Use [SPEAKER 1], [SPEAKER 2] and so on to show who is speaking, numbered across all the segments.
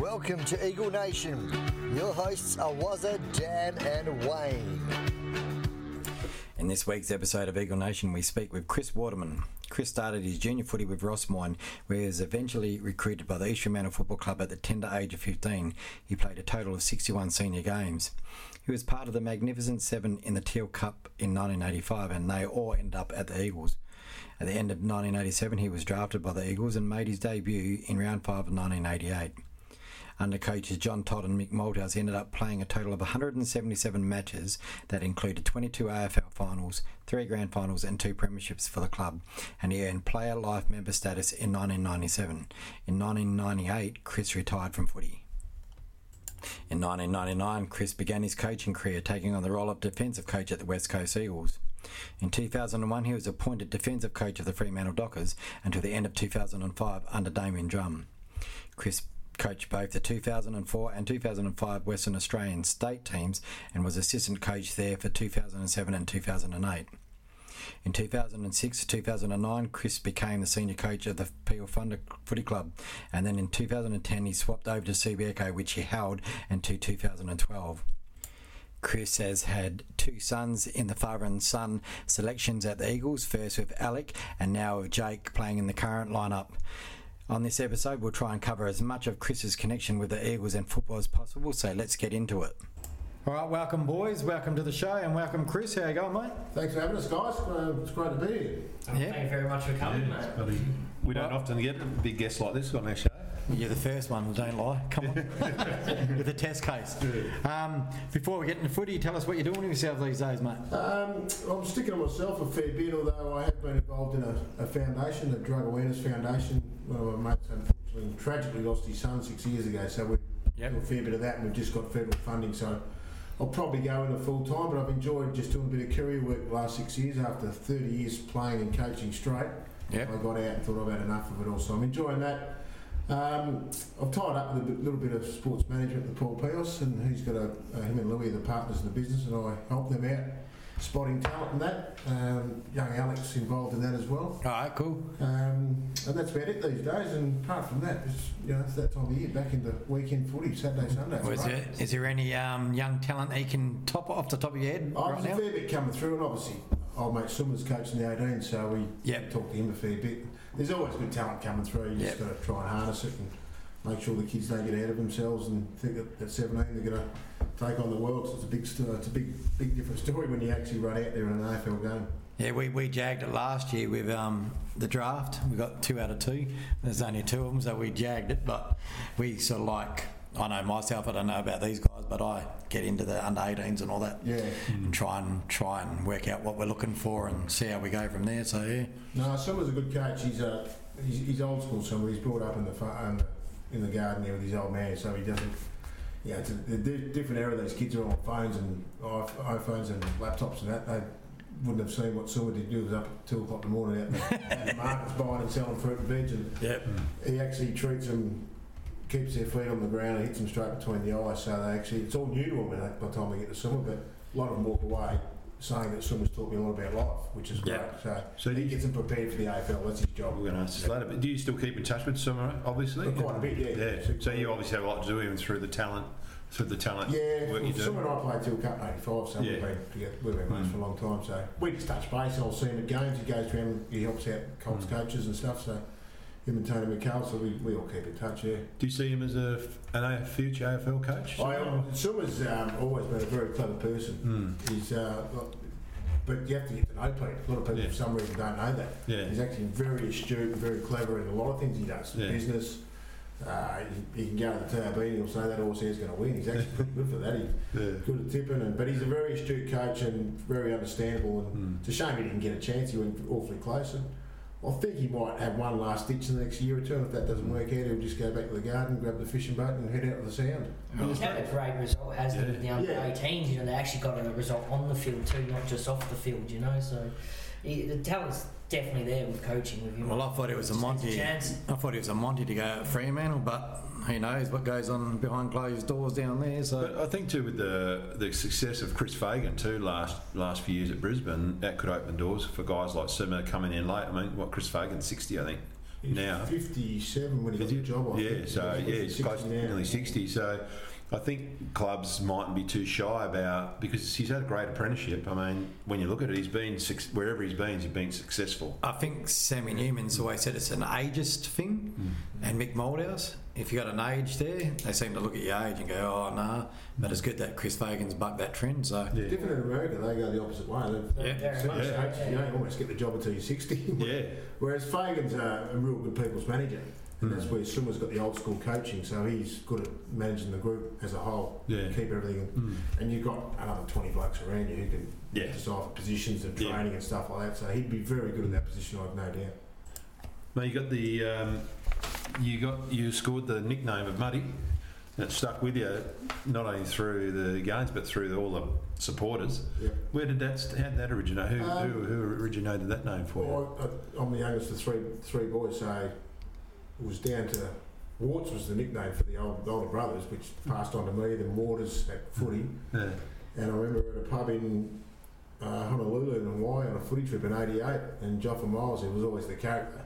[SPEAKER 1] Welcome to Eagle Nation. Your hosts are Wazza, Dan, and Wayne.
[SPEAKER 2] In this week's episode of Eagle Nation, we speak with Chris Waterman. Chris started his junior footy with Rossmoyne, where he was eventually recruited by the East Fremantle Football Club at the tender age of 15. He played a total of 61 senior games. He was part of the Magnificent Seven in the Teal Cup in 1985, and they all ended up at the Eagles. At the end of 1987, he was drafted by the Eagles and made his debut in round 5 of 1988 under coaches John Todd and Mick Malthouse, ended up playing a total of 177 matches that included 22 AFL finals, three grand finals, and two premierships for the club, and he earned player life member status in 1997. In 1998, Chris retired from footy. In 1999, Chris began his coaching career, taking on the role of defensive coach at the West Coast Eagles. In 2001, he was appointed defensive coach of the Fremantle Dockers until the end of 2005 under Damien Drum. Chris coached both the 2004 and 2005 Western Australian state teams and was assistant coach there for 2007 and 2008. In 2006 2009, Chris became the senior coach of the Peel Thunder Footy Club, and then in 2010 he swapped over to CBECO, which he held until 2012. Chris has had two sons in the father and son selections at the Eagles, first with Alec and now with Jake playing in the current lineup. On this episode, we'll try and cover as much of Chris's connection with the Eagles and football as possible, so let's get into it. All right, welcome, boys. Welcome to the show, and welcome, Chris. How you going, mate?
[SPEAKER 3] Thanks for having us, guys. Uh, it's great to be here.
[SPEAKER 2] Yeah.
[SPEAKER 4] Thank you very much for coming,
[SPEAKER 5] Yeah,
[SPEAKER 4] mate.
[SPEAKER 5] we don't often get a big guest like this on our show.
[SPEAKER 2] You're the first one, don't lie. Come on. with a test case. Um, before we get into footy, tell us what you're doing with yourself these days, mate.
[SPEAKER 3] Um, I'm sticking to myself a fair bit, although I have been involved in a, a foundation, the Drug Awareness Foundation. One of my mates unfortunately tragically lost his son six years ago, so we
[SPEAKER 2] Yep.
[SPEAKER 3] do a fair bit of that, and we've just got federal funding, so I'll probably go into full time. But I've enjoyed just doing a bit of career work the last six years. After 30 years playing and coaching straight,
[SPEAKER 2] Yep.
[SPEAKER 3] I got out and thought I've had enough of it all, so I'm enjoying that. Um, I've tied up with a little bit of sports management with Paul Peos, and he's got a, uh, him and Louis are the partners in the business, and I help them out spotting talent and that. Um, young Alex involved in that as well,
[SPEAKER 2] All right, cool.
[SPEAKER 3] um, and that's about it these days. And apart from that, it's you know it's that time of year, back into weekend footy, Saturday, Sunday. It's
[SPEAKER 2] Was
[SPEAKER 3] great.
[SPEAKER 2] there, is there any um, young talent that you can top off the top of your head
[SPEAKER 3] Oh,
[SPEAKER 2] right
[SPEAKER 3] there's
[SPEAKER 2] now?
[SPEAKER 3] a fair bit coming through, and obviously, old mate Summers coaching the 18, so we
[SPEAKER 2] Yep.
[SPEAKER 3] talk to him a fair bit. There's always good talent coming through. You just got to try and harness it and make sure the kids don't get ahead of themselves and think that at 17 they're going to take on the world. So it's a big, it's a big, big different story when you actually run out there in an AFL game.
[SPEAKER 2] Yeah, we, we jagged it last year with um, the draft. We got two out of two. There's only two of them, so we jagged it. But we sort of like, I know myself, I don't know about these guys, but I get into the under 18s and all that
[SPEAKER 3] Yeah.
[SPEAKER 2] and try and try and work out what we're looking for and see how we go from there. So yeah,
[SPEAKER 3] No, Summers a good coach. He's uh, he's, he's old school. Summers. He's brought up in the fa- in the, garden here with his old man, so he doesn't. Yeah, it's a, a di- different era. These kids are on phones and iPh- iPhones and laptops and that. They wouldn't have seen what Summer did do. He was up at two o'clock in the morning out in the, out in the markets buying and selling fruit and veg. And
[SPEAKER 2] yep,
[SPEAKER 3] he actually treats them, keeps their feet on the ground and hits them straight between the eyes. So they actually, it's all new to them by the time they get to Summer. But a lot of them walk away saying that Summer's taught me a lot about life, which is great.
[SPEAKER 2] Yeah.
[SPEAKER 3] So,
[SPEAKER 5] So
[SPEAKER 3] he gets them prepared for the AFL. That's his job.
[SPEAKER 5] We're going to ask this later, but do you still keep in touch with Summer, obviously?
[SPEAKER 3] Quite a bit, yeah.
[SPEAKER 5] Yeah. So you obviously have a lot to do even through the talent, through the talent
[SPEAKER 3] Yeah,
[SPEAKER 5] work you do.
[SPEAKER 3] Summer and I played Teal Cup 85, so we've been together, we've been mates
[SPEAKER 5] Mm.
[SPEAKER 3] for a long time. So we just touch base. I'll see him at games. He goes to around, he helps out Colts
[SPEAKER 5] Mm.
[SPEAKER 3] coaches and stuff. So him and Tony McCall, so we, we all keep in touch, yeah.
[SPEAKER 5] Do you see him as a an A- future AFL coach?
[SPEAKER 3] I, um, Summer's um, always been a very clever person.
[SPEAKER 5] Hmm.
[SPEAKER 3] He's, uh, but you have to get to know people. A lot of people
[SPEAKER 5] Yeah.
[SPEAKER 3] for some reason don't know that.
[SPEAKER 5] Yeah.
[SPEAKER 3] He's actually very astute and very clever in a lot of things he does.
[SPEAKER 5] Yeah.
[SPEAKER 3] Business. Uh, he, he can go to the TAB and he'll say that horse here's going to win. He's actually pretty good for that. He's
[SPEAKER 5] Yeah.
[SPEAKER 3] good at tipping, and, but he's a very astute coach and very understandable. And
[SPEAKER 5] Hmm.
[SPEAKER 3] it's a shame he didn't get a chance. He went awfully close. And I think he might have one last ditch in the next year or two. And if that doesn't work out, he'll just go back to the garden, grab the fishing boat, and head out to the sound.
[SPEAKER 4] I he's had a great result, hasn't he, with the under
[SPEAKER 3] Yeah.
[SPEAKER 4] 18s? You know, they actually got a result on the field too, not just off the field, you know. So he, the talent's definitely there with coaching with him.
[SPEAKER 2] Well, I thought it was a Monty.
[SPEAKER 4] chance.
[SPEAKER 2] I thought it was a Monty to go at Fremantle, but who knows what goes on behind closed doors down there. So
[SPEAKER 5] But I think too with the the success of Chris Fagan too last last few years at Brisbane, that could open doors for guys like Sima coming in late. I mean, what Chris Fagan's sixty, I think.
[SPEAKER 3] He's
[SPEAKER 5] Now.
[SPEAKER 3] 57 when he got
[SPEAKER 5] Is
[SPEAKER 3] the job. I
[SPEAKER 5] Yeah,
[SPEAKER 3] think.
[SPEAKER 5] so yeah, he's
[SPEAKER 3] 60
[SPEAKER 5] close to
[SPEAKER 3] now.
[SPEAKER 5] nearly sixty. So I think clubs mightn't be too shy about because he's had a great apprenticeship. I mean, when you look at it, he's been wherever he's been, he's been successful.
[SPEAKER 2] I think Sammy Newman's always said it's an ageist thing, hmm. and Mick Malthouse. If you got an age there, they seem to look at your age and go, "Oh, nah." But it's good that Chris Fagan's bucked that trend. So
[SPEAKER 5] Yeah.
[SPEAKER 3] Different in America, they go the opposite way. They,
[SPEAKER 2] Yeah.
[SPEAKER 4] Very
[SPEAKER 3] some
[SPEAKER 4] much so,
[SPEAKER 3] states,
[SPEAKER 4] yeah.
[SPEAKER 3] you don't almost get the job until you're 60.
[SPEAKER 5] Yeah,
[SPEAKER 3] Whereas Fagan's a, a real good people's manager. And that's where Swimmer's got the old school coaching, so he's good at managing the group as a whole,
[SPEAKER 5] yeah.
[SPEAKER 3] keep everything.
[SPEAKER 5] Mm.
[SPEAKER 3] And you've got another 20 blokes around you who can
[SPEAKER 5] Yeah.
[SPEAKER 3] decide for positions and
[SPEAKER 5] Yeah.
[SPEAKER 3] training and stuff like that. So he'd be very good in that position, I've no doubt.
[SPEAKER 5] No, you got the um, you got you scored the nickname of Muddy. And it stuck with you not only through the games but through all the supporters.
[SPEAKER 3] Yep.
[SPEAKER 5] Where did that how did that originate? Who,
[SPEAKER 3] Um,
[SPEAKER 5] who, who originated that name for you?
[SPEAKER 3] Well, I, I'm the youngest of three three boys, so it was down to Warts was the nickname for the old, older brothers, which passed on to me. Then Waters at footy,
[SPEAKER 5] Yeah.
[SPEAKER 3] and I remember at a pub in uh, Honolulu in Hawaii on a footy trip in '88, and Joffa Miles, who was always the character,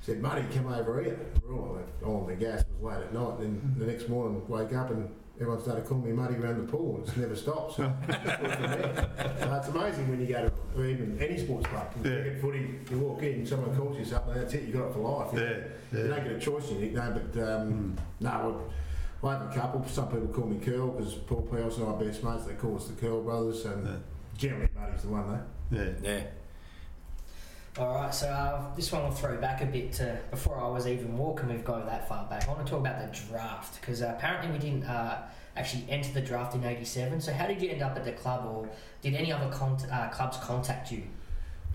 [SPEAKER 3] said, "Muddy, come over here." We're all on the gas. It was late at night. Then the next morning, wake up and. Everyone started calling me Muddy around the pool, and it's never stops. So, so it's amazing when you go to even any sports club, you
[SPEAKER 5] Yeah.
[SPEAKER 3] cricket, footy, you walk in, someone calls you something, that's it, you got it for life. You,
[SPEAKER 5] Yeah.
[SPEAKER 3] you
[SPEAKER 5] yeah.
[SPEAKER 3] don't get a choice in your nickname, but um,
[SPEAKER 5] Mm.
[SPEAKER 3] no, I I have a couple. Some people call me Curl because Paul Powell's and I are best mates. They call us the Curl brothers, and
[SPEAKER 5] Yeah.
[SPEAKER 3] generally Muddy's the one though.
[SPEAKER 5] Yeah.
[SPEAKER 2] yeah,
[SPEAKER 4] All right, so uh, this one will throw back a bit to before I was even walking. We've gone that far back. I want to talk about the draft because uh, apparently we didn't uh, actually enter the draft in '87. So how did you end up at the club, or did any other con- uh, clubs contact you?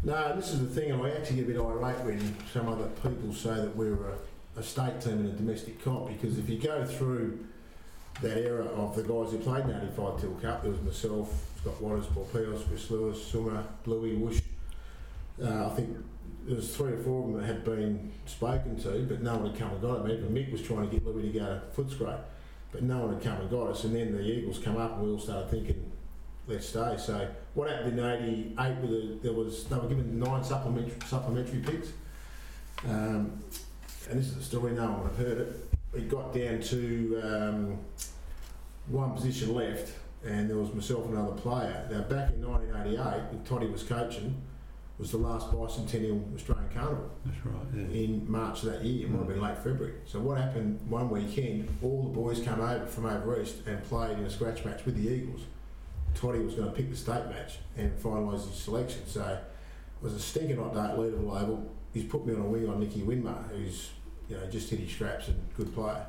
[SPEAKER 3] No, this is the thing, I actually get a bit irate when some other people say that we're a, a state team in a domestic comp because if you go through that era of the guys who played in the 85 Teal Cup, there was myself, Scott Waters, Paul Peos, Chris Lewis, Summer, Bluey, Woosh. Uh, I think there was three or four of them that had been spoken to, but no one had come and got them. Even Mick was trying to get Lewis to go to Footscray, but no one had come and got us. And then the Eagles come up, and we all started thinking, let's stay. So what happened in '88? With the, there was they were given nine supplementary supplementary picks, um, and this is a story no one have heard it. It got down to um, one position left, and there was myself and another player. Now back in 1988, when Toddy was coaching, was the last bicentennial Australian Carnival
[SPEAKER 5] That's right. Yeah.
[SPEAKER 3] in March of that year. It might have been late February. So what happened one weekend? All the boys came over from over east and played in a scratch match with the Eagles. Toddy was going to pick the state match and finalise his selection. So it was a stinking hot day at Leederville Oval. He's put me on a wing on Nicky Winmar, who's you know just hit his straps and good player.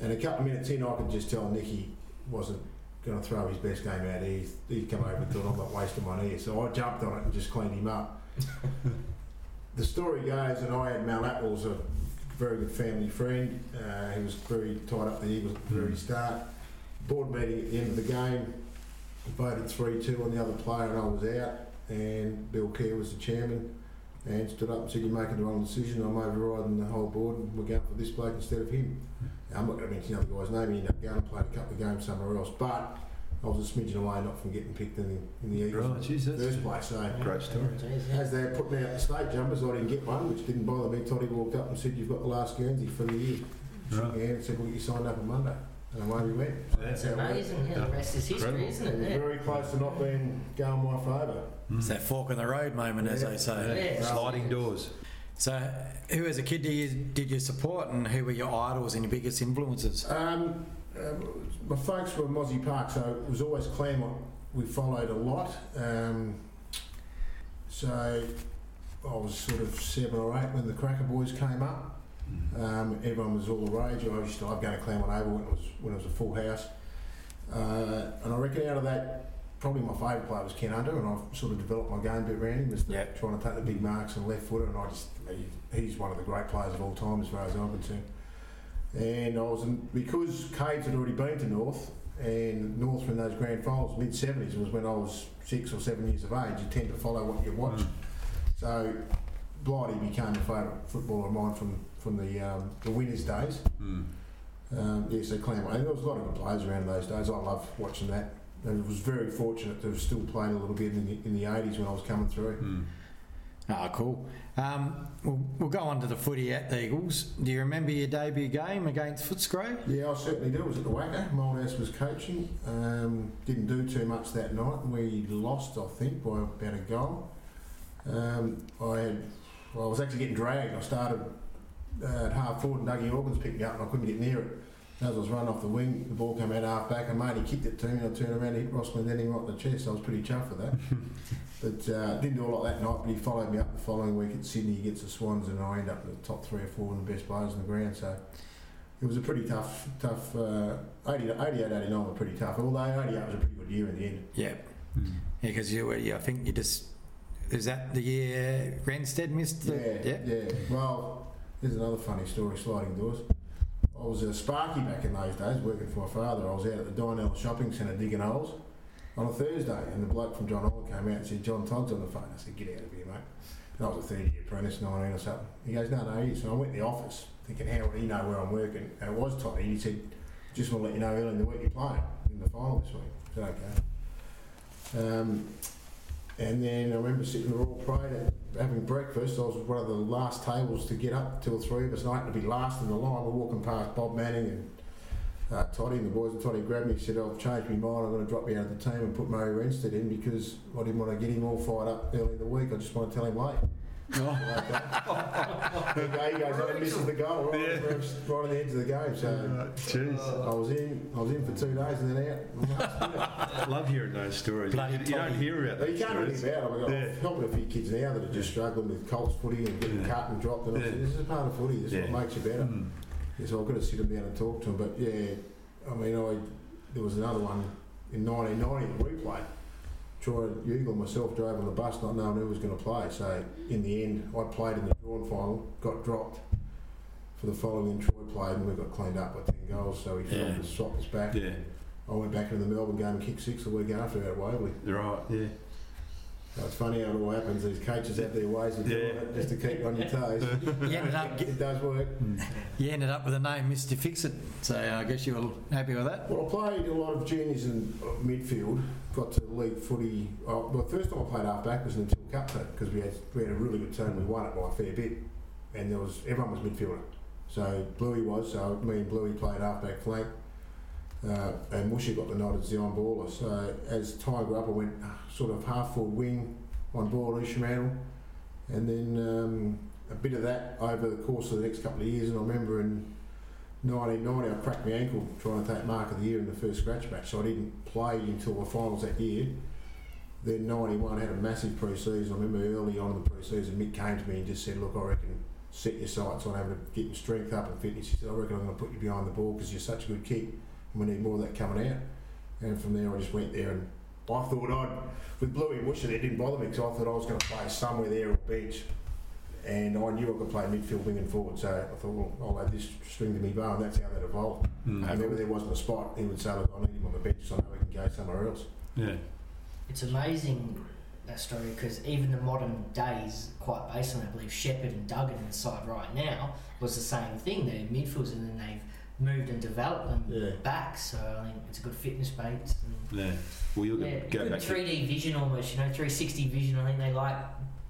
[SPEAKER 3] And a couple of minutes in, I could just tell Nicky wasn't going to throw his best game out. He he'd come over and thought I'm not wasting my ear. So I jumped on it and just cleaned him up. the story goes, and I had Mal Apple's a very good family friend. Uh, he was very tied up the Eagles at the very start. Board meeting at the end of the game, voted 3 2 on the other player, and I was out. And Bill Kerr was the chairman and stood up and said, You're making the wrong decision. I'm overriding the whole board, and we're going for this bloke instead of him. Now, I'm not going to mention the other guy's name, he ended up going and playing a couple of games somewhere else. But I was a smidgen away not from getting picked in the, in the Eagles
[SPEAKER 5] Right, geez, that's
[SPEAKER 3] first place. So
[SPEAKER 5] Great story.
[SPEAKER 4] Yeah.
[SPEAKER 3] as they're putting out the state jumpers, I didn't get one, which didn't bother me. Toddy walked up and said, You've got the last Guernsey for the year. Shook
[SPEAKER 5] Right.
[SPEAKER 3] my hand and said, Well, you signed up on Monday. And away we went.
[SPEAKER 4] It's
[SPEAKER 3] how it went.
[SPEAKER 4] amazing. Yeah, the rest is history, isn't
[SPEAKER 3] It
[SPEAKER 4] it?
[SPEAKER 3] was
[SPEAKER 4] Yeah.
[SPEAKER 3] very close to not being going my favour. Hmm.
[SPEAKER 2] it's that fork in the road moment, as
[SPEAKER 3] Yeah.
[SPEAKER 2] they say.
[SPEAKER 4] Yeah.
[SPEAKER 5] Sliding doors.
[SPEAKER 2] So, who as a kid did you, did you support, and who were your idols and your biggest influences?
[SPEAKER 3] Um, uh, my folks were Mozzie Park, so it was always Claremont. We followed a lot. Um, so I was sort of seven or eight when the Cracker Boys came up. Um, everyone was all the rage. I used to love going to Claremont Oval when it was when it was a full house. Uh, and I reckon out of that, probably my favourite player was Ken Hunter, and I've sort of developed my game a bit around him, as the,
[SPEAKER 2] Yeah.
[SPEAKER 3] trying to take the big marks and left footer. And I just he, he's one of the great players of all time as far as I'm concerned. And I was in, because Caves had already been to North, and North in those grand finals mid 70s was when I was six or seven years of age. You tend to follow what you watch. So Blighty became a favourite footballer of mine from from the um, the winners' days.
[SPEAKER 5] Mm.
[SPEAKER 3] Um, yeah, so. And there was a lot of good players around those days. I love watching that. And I was very fortunate to have still played a little bit in the, in the 80s when I was coming through.
[SPEAKER 5] Mm.
[SPEAKER 2] Ah, cool. Um, we'll, we'll go on to the footy at the Eagles. Do you remember your debut game against Footscray?
[SPEAKER 3] Yeah, I certainly do. It was at the WACA. Malthouse was coaching. Um, didn't do too much that night. We lost, I think, by about a goal. Um, I had, well, I was actually getting dragged. I started uh, at half forward and Dougie Hawkins picked me up and I couldn't get near it. As I was running off the wing, the ball came out half back and mate, he kicked it to me. and I turned around, and hit Rossman, then he right in the chest. I was pretty chuffed for that. but uh, didn't do a lot that night, but he followed me up the following week at Sydney. He gets the Swans and I end up in the top three or four and the best players on the ground. So it was a pretty tough, tough, uh, 80, 88, 89 were pretty tough. Although 88 was a pretty good year in the end.
[SPEAKER 2] Yeah.
[SPEAKER 5] Mm.
[SPEAKER 2] Yeah, because you were, yeah, I think you just. Is that the year Wrensted missed the.
[SPEAKER 3] Yeah, yeah. Well, there's another funny story, sliding doors. I was a Sparky back in those days, working for my father. I was out at the Dynell Shopping Centre digging holes on a Thursday, and the bloke from John Holland came out and said, John Todd's on the phone. I said, get out of here, mate. And I was a third year apprentice, 19 or something. He goes, no, no, he is. So I went to the office thinking, how would he know where I'm working? And it was Todd. He said, just want to let you know early in the week you're playing in the final this week. I said, okay. Um, and then I remember sitting in the Royal Parade and having breakfast. I was one of the last tables to get up till three of us, had to be last in the line. We're walking past Bob Manning and uh, Toddy and the boys, and Toddy grabbed me and said, I've changed my mind. I'm going to drop you out of the team and put Murray Wrensted in because I didn't want to get him all fired up early in the week. I just want to tell him late. Okay, he goes, oh, misses the goal right,
[SPEAKER 5] Yeah.
[SPEAKER 3] right on the edge of the game. So
[SPEAKER 5] Jeez.
[SPEAKER 3] I was in, I was in for two days and then out.
[SPEAKER 5] Love hearing those stories.
[SPEAKER 2] Bloody
[SPEAKER 5] You, you don't hear about
[SPEAKER 3] you can't
[SPEAKER 5] stories.
[SPEAKER 3] about. I've got
[SPEAKER 5] Yeah.
[SPEAKER 3] I'm helping a few kids now that are just struggling with Colts footy and getting
[SPEAKER 5] Yeah.
[SPEAKER 3] cut and dropped. And I
[SPEAKER 5] Yeah.
[SPEAKER 3] said, this is part of footy. This is what makes you better.
[SPEAKER 5] Mm.
[SPEAKER 3] Yeah, so I've got to sit them down and talk to them. But yeah, I mean, I there was another one in 1990 that we played. Troy Ugle and myself drove on the bus not knowing who was going to play. So in the end, I played in the drawn final, got dropped for the following. Troy played and we got cleaned up by 10 goals. So he
[SPEAKER 2] Yeah.
[SPEAKER 3] filmed us, swapped us back.
[SPEAKER 5] Yeah,
[SPEAKER 3] I went back into the Melbourne game and kicked six the week after at Waverley.
[SPEAKER 5] right. Yeah.
[SPEAKER 3] So it's funny how it all happens. These coaches have their ways of doing
[SPEAKER 5] Yeah.
[SPEAKER 3] it just to keep you on your toes.
[SPEAKER 2] You ended up,
[SPEAKER 3] it does work.
[SPEAKER 2] you ended up with the name Mr. Fix It, so I guess you were happy with that.
[SPEAKER 3] Well, I played a lot of juniors in midfield. Got to league footy. Oh, well, the first time I played half back was in the Teal Cup because we had we had a really good team. We won it by a fair bit, and there was everyone was midfielder. So Bluey was. So me and Bluey played half back flank. Uh, and Mushy got the nod as the on baller. So as time grew up, I went uh, sort of half forward wing on ball, Randall, and then um, a bit of that over the course of the next couple of years. And I remember in 1990, I cracked my ankle trying to take mark of the year in the first scratch match, so I didn't play until the finals that year. Then 91 had a massive pre-season. I remember early on in the pre-season, Mick came to me and just said, "Look, I reckon set your sights on having to get your strength up and fitness." He said, "I reckon I'm going to put you behind the ball because you're such a good kick, and we need more of that coming out." And from there, I just went there, and I thought I'd with Bluey and Musher, it didn't bother me because I thought I was going to play somewhere there or bench, and I knew I could play midfield, wing, and forward. So I thought, well, I'll add this string to me bow, and that's how that evolved.
[SPEAKER 5] Mm.
[SPEAKER 3] And whenever there wasn't a spot, he would say, "Look, I need him on the bench, so I know we can go somewhere else."
[SPEAKER 5] Yeah.
[SPEAKER 4] It's amazing that story because even the modern days, quite based on, I believe, Sheppard and Duggan inside right now was the same thing. They're midfielders and then they've moved and developed them
[SPEAKER 3] Yeah.
[SPEAKER 4] back. So I think it's a good fitness base. And
[SPEAKER 5] Yeah. Well, you'll
[SPEAKER 4] yeah,
[SPEAKER 5] go
[SPEAKER 4] good
[SPEAKER 5] back
[SPEAKER 4] 3D vision almost, you know, 360 vision. I think they like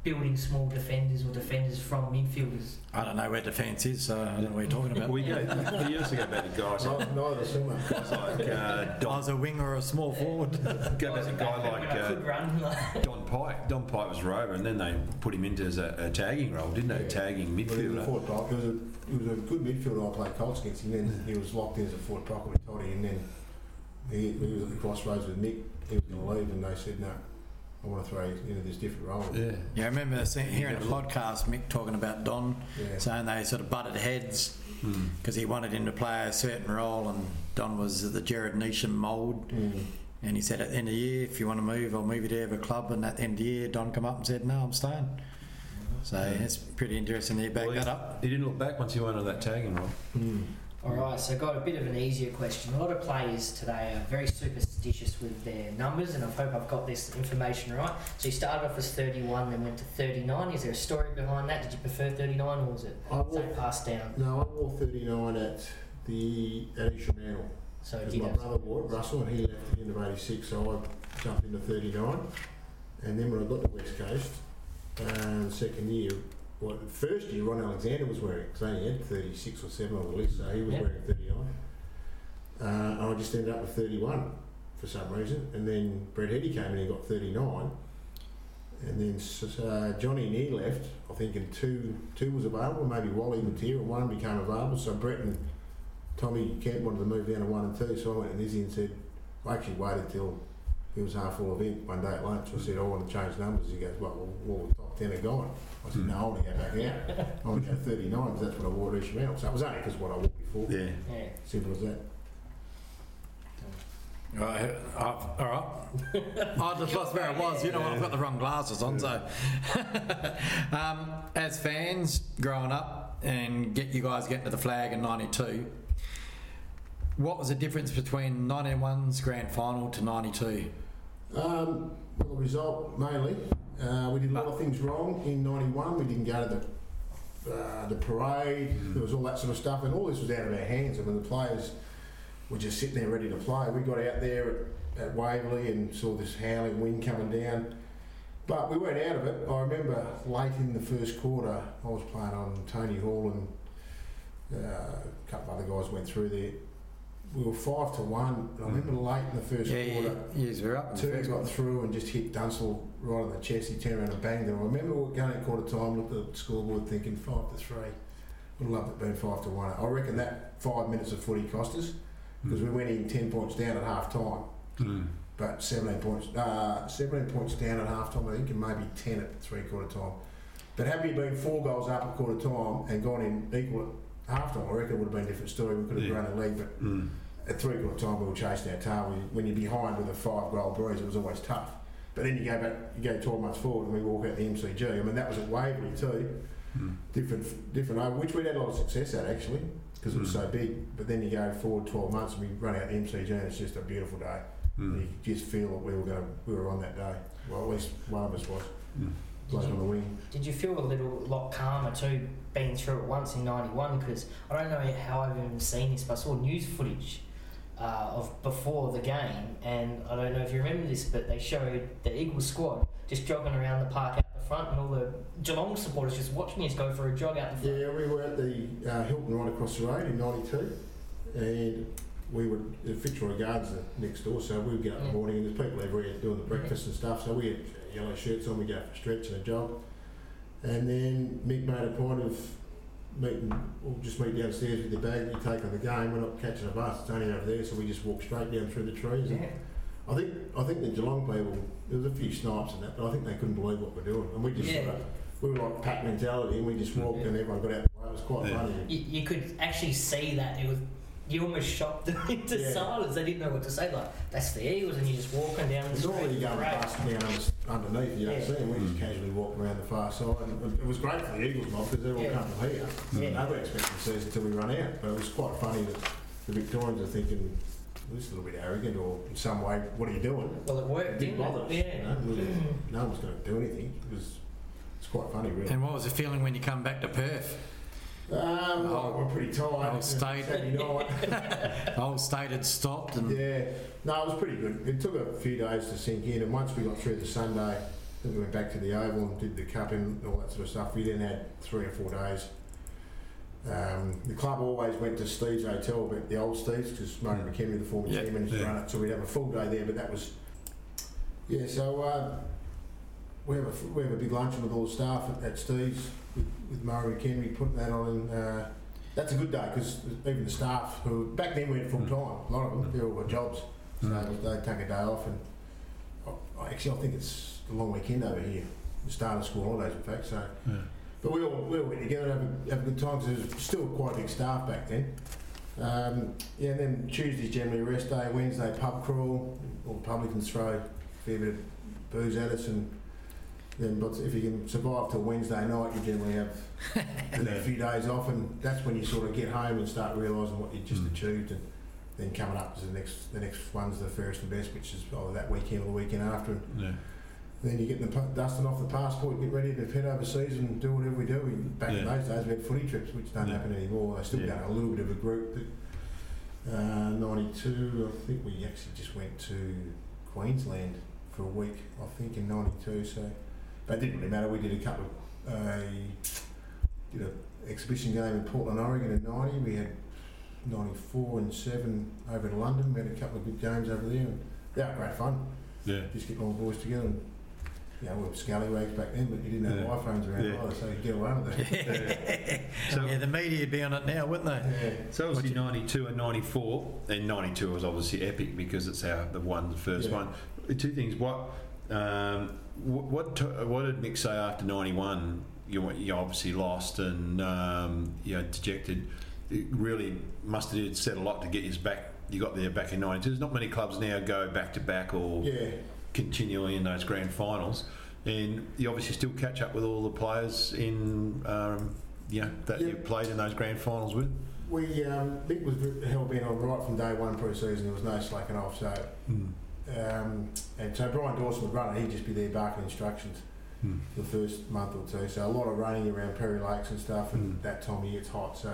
[SPEAKER 4] building small defenders or defenders from midfielders.
[SPEAKER 2] I don't know where defence is, so I don't know what you're talking about.
[SPEAKER 5] We go. We used to go back to guys like,
[SPEAKER 3] Neither neither similar.
[SPEAKER 5] guys like uh,
[SPEAKER 2] I was a winger or a small forward.
[SPEAKER 5] Go back to a guy like
[SPEAKER 4] I
[SPEAKER 5] uh,
[SPEAKER 4] run.
[SPEAKER 5] Don Pyke. Don Pyke was rover, and then they put him into as a, a tagging role, didn't they?
[SPEAKER 3] Yeah.
[SPEAKER 5] Tagging
[SPEAKER 3] But he was a
[SPEAKER 5] midfielder.
[SPEAKER 3] forward block. He was a he was a good midfielder. I played Colts against him. Then he was locked in as a forward blocker with Toddy, and then he, he was at the crossroads with Mick. He was going to leave, and they said, "No, I want to throw you into this different role."
[SPEAKER 5] Yeah.
[SPEAKER 2] Yeah, I remember seeing, hearing a podcast, Mick talking about Don,
[SPEAKER 3] Yeah.
[SPEAKER 2] saying they sort of butted heads
[SPEAKER 5] Mm.
[SPEAKER 2] because he wanted him to play a certain role, and Don was the Jared Neesham mould.
[SPEAKER 3] Mm.
[SPEAKER 2] And he said, at the end of the year, if you want to move, I'll move you to have a club. And at the end of the year, Don come up and said, no, I'm staying. So it's pretty interesting that you back
[SPEAKER 5] Well,
[SPEAKER 2] that up.
[SPEAKER 5] He didn't look back once he went on that tagging role.
[SPEAKER 3] Mm.
[SPEAKER 4] All right, so got a bit of an easier question. A lot of players today are very superstitious with their numbers, and I hope I've got this information right. So you started off as 31, then went to 39. Is there a story behind that? Did you prefer 39, or was it
[SPEAKER 3] I wore,
[SPEAKER 4] passed down?
[SPEAKER 3] no, I wore 39 at the at East Mantle.
[SPEAKER 4] So
[SPEAKER 3] my brother wore it, Russell, and he left at the end of 86, so I jumped into 39. And then when I got to West Coast, um, second year, well, the first year Ron Alexander was wearing, because only had 36 or 7 on the list, so he was
[SPEAKER 4] Yeah.
[SPEAKER 3] wearing 39. Uh, I just ended up with 31 for some reason. And then Brett Heady came in and got 39. And then uh, Johnny Neer left, I think, and two two was available, maybe Wally Mateer, and one became available. So Brett and Tommy Kent wanted to move down to one and two, so I went to Izzy and said, I actually waited till it was half full event one day at lunch. I said, I want to change numbers. He goes, well, well, all the top 10 are gone. I said, no, I want to go back out. I want to go 39 because that's what I wore at East Mount. So it was only because what I wore before.
[SPEAKER 5] Yeah.
[SPEAKER 4] Yeah.
[SPEAKER 3] Simple as that.
[SPEAKER 2] Right, uh, all right. I just lost where I was. You know, I've got the wrong glasses on. So, um, as fans growing up and get you guys getting to the flag in '92, what was the difference between '91's grand final to '92?
[SPEAKER 3] Um, well, the result mainly, uh, we did a lot of things wrong in '91. We didn't go to the uh, the parade. There was all that sort of stuff, and all this was out of our hands. I mean, the players were just sitting there ready to play. We got out there at, at Waverley and saw this howling wind coming down. But we weren't out of it. I remember late in the first quarter, I was playing on Tony Hall and uh, a couple of other guys went through there. We were five to one. I remember late in the first
[SPEAKER 2] Yeah,
[SPEAKER 3] quarter.
[SPEAKER 2] you, you were up the
[SPEAKER 3] got
[SPEAKER 2] one.
[SPEAKER 3] through and just hit Dunstall right on the chest. He turned around and banged him. I remember we going at quarter time, looked at the scoreboard thinking five to three. Would have loved it being five to one. I reckon that five minutes of footy cost us because we went in ten points down at half time,
[SPEAKER 5] Mm.
[SPEAKER 3] but seventeen points, uh, seventeen points down at half time, I think, and maybe ten at three quarter time. But had we been four goals up at quarter time and gone in equal at half time, I reckon it would have been a different story. We could have
[SPEAKER 5] Yeah.
[SPEAKER 3] grown the league, but
[SPEAKER 5] Mm.
[SPEAKER 3] at three quarter time we were chasing our tail. When you're behind with a five goal breeze, it was always tough. But then you go back, you go 12 months forward, and we walk out the MCG. I mean, that was at Waverley too.
[SPEAKER 5] Mm.
[SPEAKER 3] Different, different over, which we'd had a lot of success at actually, because it was
[SPEAKER 5] Mm.
[SPEAKER 3] so big. But then you go forward 12 months, and we run out the MCG, and it's just a beautiful day.
[SPEAKER 5] Mm.
[SPEAKER 3] you just feel that we were going, we were on that day. Well, at least one of us was.
[SPEAKER 5] Mm.
[SPEAKER 3] Bloke on the wing.
[SPEAKER 4] Did you feel a little lot calmer too, being through it once in '91? Because I don't know how I've even seen this, but I saw news footage uh, of before the game, and I don't know if you remember this, but they showed the Eagles squad just jogging around the park out the front, and all the Geelong supporters just watching us go for a jog out the front.
[SPEAKER 3] Yeah, we were at the uh, Hilton right across the road in '92, and we were the Fitzroy Gardens next door. So we would get up in the morning, and there's people everywhere doing the breakfast and stuff. So we had yellow shirts on. We go for a stretch and a jog, and then Mick made a point of meeting, we'll just meet downstairs with your bag that you take on the game. We're not catching a bus; it's only over there. So we just walk straight down through the trees. And
[SPEAKER 4] Yeah.
[SPEAKER 3] I think I think the Geelong people there was a few snipes and that, but I think they couldn't believe what we're doing, and we just
[SPEAKER 4] Yeah.
[SPEAKER 3] sort of, we were like pack mentality, and we just walked,
[SPEAKER 4] Yeah.
[SPEAKER 3] and everyone got out the way. It was quite
[SPEAKER 5] Yeah.
[SPEAKER 3] funny.
[SPEAKER 4] You, you could actually see that it was. You almost shocked them into
[SPEAKER 3] Yeah.
[SPEAKER 4] silence. They didn't know what to say. Like that's the Eagles, and you're just walking down the street.
[SPEAKER 3] Normally you go and
[SPEAKER 4] Great.
[SPEAKER 3] bust down underneath, you don't
[SPEAKER 4] Yeah.
[SPEAKER 3] see them. We just
[SPEAKER 5] Mm.
[SPEAKER 3] casually walk around the far side. And it was great for the Eagles mob because they're all
[SPEAKER 4] Yeah.
[SPEAKER 3] coming here.
[SPEAKER 4] Yeah.
[SPEAKER 3] Nobody expected to see us until we run out. But it was quite funny that the Victorians are thinking, well, this is a little bit arrogant or in some way, what are you doing?
[SPEAKER 4] Well, it
[SPEAKER 3] It
[SPEAKER 4] worked,
[SPEAKER 3] didn't
[SPEAKER 4] didn't
[SPEAKER 3] bother us.
[SPEAKER 4] it? Yeah.
[SPEAKER 3] You know? We- no one was going to do anything. It was, it's quite funny, really.
[SPEAKER 2] And what was the feeling when you come back to Perth?
[SPEAKER 3] Um,
[SPEAKER 2] Oh,
[SPEAKER 3] we're pretty tired.
[SPEAKER 2] oh, state.
[SPEAKER 3] Saturday night.
[SPEAKER 2] The whole state had stopped, and
[SPEAKER 3] Yeah, no, it was pretty good. It took a few days to sink in, and once we got through the Sunday, then we went back to the Oval and did the cup and all that sort of stuff. We then had three or four days. Um, the club always went to Steve's Hotel, but the old Steve's, because Murray McHenry, the former
[SPEAKER 2] Yeah,
[SPEAKER 3] chairman, used to
[SPEAKER 5] yeah.
[SPEAKER 3] run it, so we'd have a full day there. But that was, yeah. So uh, we have a we have a big luncheon with all the staff at, at Steve's with, with Murray McHenry, putting that on. Uh, that's a good day because even the staff who back then went full time, a lot of them, they all got jobs, so
[SPEAKER 5] Mm.
[SPEAKER 3] they take a day off. And I, I actually, I think it's a long weekend over here, the start of school holidays, in fact. So,
[SPEAKER 5] Yeah.
[SPEAKER 3] but we all we all went together, have a, have a good time because there was still quite a big staff back then. Um, yeah, and then Tuesday's generally a rest day. Wednesday pub crawl. All the publicans throw a fair bit of booze at us, and then but if you can survive till Wednesday night, you generally have a few days off, and that's when you sort of get home and start realising what you just
[SPEAKER 5] Mm.
[SPEAKER 3] achieved, and then coming up to the next the next one's the fairest and best, which is either that weekend or the weekend after. And
[SPEAKER 5] Yeah.
[SPEAKER 3] then you get the dusting off the passport, get ready to head overseas and do whatever we do. We, back in those days, we had footy trips, which don't
[SPEAKER 5] Yeah.
[SPEAKER 3] happen anymore. I still
[SPEAKER 5] Yeah.
[SPEAKER 3] done a little bit of a group. That Uh, 92, I think we actually just went to Queensland for a week, I think, in 92. So, but it didn't really matter. We did a couple of, uh, did an exhibition game in Portland, Oregon in 90. We had 94 and 7 over in London. We had a couple of good games over there. And they were great fun.
[SPEAKER 5] Yeah.
[SPEAKER 3] Just getting all the boys together. And, you know, we were scallywags back then, but you didn't have
[SPEAKER 5] Yeah.
[SPEAKER 3] iPhones around
[SPEAKER 5] Yeah.
[SPEAKER 3] either, so you could get away with it.
[SPEAKER 5] So,
[SPEAKER 2] yeah, the media would be on it now, wouldn't they?
[SPEAKER 3] yeah.
[SPEAKER 5] so obviously 92 and 94, and 92 was obviously epic because it's our the one, the first
[SPEAKER 3] Yeah.
[SPEAKER 5] one. Two things. What um, what what did Mick say after 91? You you obviously lost and um, you know dejected. It really must have said a lot to get you back. You got there back in 92. There's not many clubs now go back to back or
[SPEAKER 3] Yeah.
[SPEAKER 5] continually in those grand finals, and you obviously still catch up with all the players in um, you know that
[SPEAKER 3] Yeah.
[SPEAKER 5] you played in those grand finals with.
[SPEAKER 3] We, um, Mick was hell bent on right from day one pre-season. There was no slacking off. So, um, and so Brian Dawson would run it. He'd just be there barking instructions
[SPEAKER 5] Hmm.
[SPEAKER 3] for the first month or two. So a lot of running around Perry Lakes and stuff. And
[SPEAKER 5] Mm.
[SPEAKER 3] that time of year it's hot. So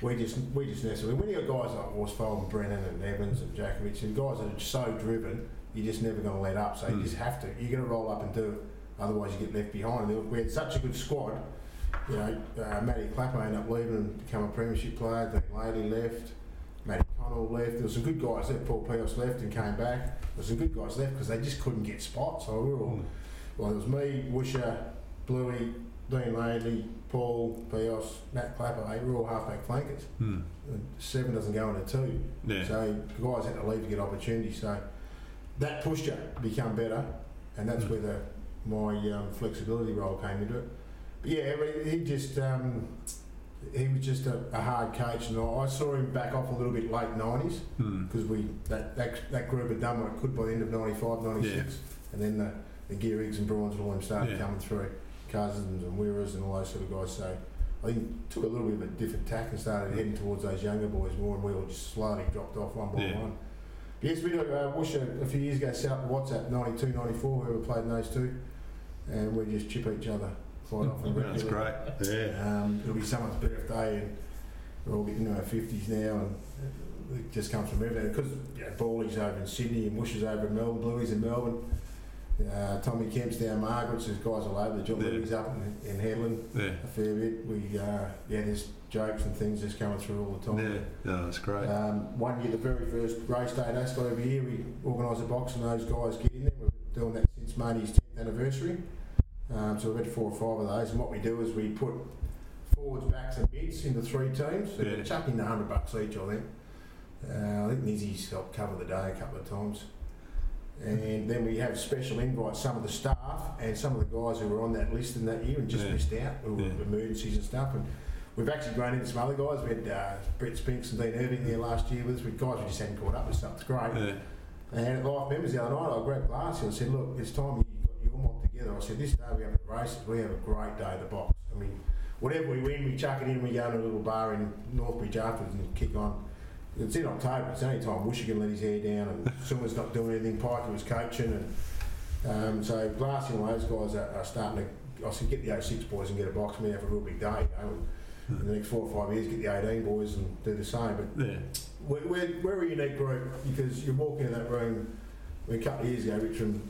[SPEAKER 3] we just we just in. When you got guys like Worsfold and Brennan and Evans and Jakovich and guys that are so driven, you're just never going to let up. So
[SPEAKER 5] Mm.
[SPEAKER 3] you just have to. You're going to roll up and do it. Otherwise, you get left behind. And we had such a good squad. You know, uh, Matty Clapper ended up leaving and become a premiership player. Dean Laidley left. Left. There was some good guys there. Paul Peos left and came back. There was some good guys left because they just couldn't get spots. So we were all, well, it was me, Wisher, Bluey, Dean Laidley, Paul, Peos, Matt Clapper. They were all halfback flankers.
[SPEAKER 5] Hmm.
[SPEAKER 3] Seven doesn't go into two.
[SPEAKER 5] Yeah.
[SPEAKER 3] So the guys had to leave to get opportunities. So that pushed you to become better, and that's
[SPEAKER 5] Mm.
[SPEAKER 3] where the my um, flexibility role came into it. But yeah, he- he just um, he was just a, a hard coach, and I saw him back off a little bit late nineties
[SPEAKER 5] Hmm.
[SPEAKER 3] because we that, that that group had done what it could by the end of 95, 96. and then the the Gearigs and Brawns and all them started
[SPEAKER 5] Yeah.
[SPEAKER 3] coming through, Cousins and Weirers and all those sort of guys. So. I think took a little bit of a different tack and started heading towards those younger boys more, and we all just slowly dropped off one by
[SPEAKER 5] Yeah.
[SPEAKER 3] one. Yes, we did uh, Wush a, few years ago, South WhatsApp 92, 94, where we played in those two, and we just chip each other quite often.
[SPEAKER 5] That's
[SPEAKER 3] regularly.
[SPEAKER 5] great. Yeah.
[SPEAKER 3] Um, it'll be someone's birthday, and we're all getting into our 50s now, and it just comes from everything. Because you know, Bawley's over in Sydney, and Wush is over in Melbourne, Bluey's in Melbourne. Uh, Tommy Kemp's down Margaret's, there's guys all over. The John
[SPEAKER 5] Yeah.
[SPEAKER 3] Louis up in, in Headland
[SPEAKER 5] Yeah.
[SPEAKER 3] a fair bit. We, uh, yeah, there's jokes and things just coming through all the time.
[SPEAKER 5] Yeah. No, that's great.
[SPEAKER 3] Um, one year, the very first race day at Ascot every year, we organise a box and those guys get in there. We've been doing that since Marty's 10th anniversary. Um, so we've had four or five of those. And what we do is we put forwards, backs, and mids into three teams. So
[SPEAKER 5] Yeah.
[SPEAKER 3] we chuck in 100 bucks each, I think. Uh, I think Nizzy's helped cover the day a couple of times. And then we have special invites, some of the staff and some of the guys who were on that list in that year and just
[SPEAKER 5] Yeah.
[SPEAKER 3] missed out, who were
[SPEAKER 5] Yeah.
[SPEAKER 3] emergencies and stuff. And we've actually grown into some other guys. We had uh, Brett Spinks and Dean Irving there last year with us, with guys we just hadn't caught up with, so it's great.
[SPEAKER 5] Yeah.
[SPEAKER 3] And at Life Members the other night, I grabbed Glassy and said, Look, it's time you got your mob together. I said, This day we have the races, we have a great day at the box. I mean, whatever we win, we chuck it in, we go to a little bar in Northbridge afterwards and kick on. It's in October, it's the only time Wisher can let his hair down and Summer's not doing anything, Piker was coaching. and um, So Glassy and those guys are, are starting to, I said, get the 06 boys and get a box, we have a real big day. You know, and in the next four or five years, get the 18 boys and do the same. But
[SPEAKER 5] Yeah.
[SPEAKER 3] we're, we're, we're a unique group because you walk into that room a couple of years ago, Richmond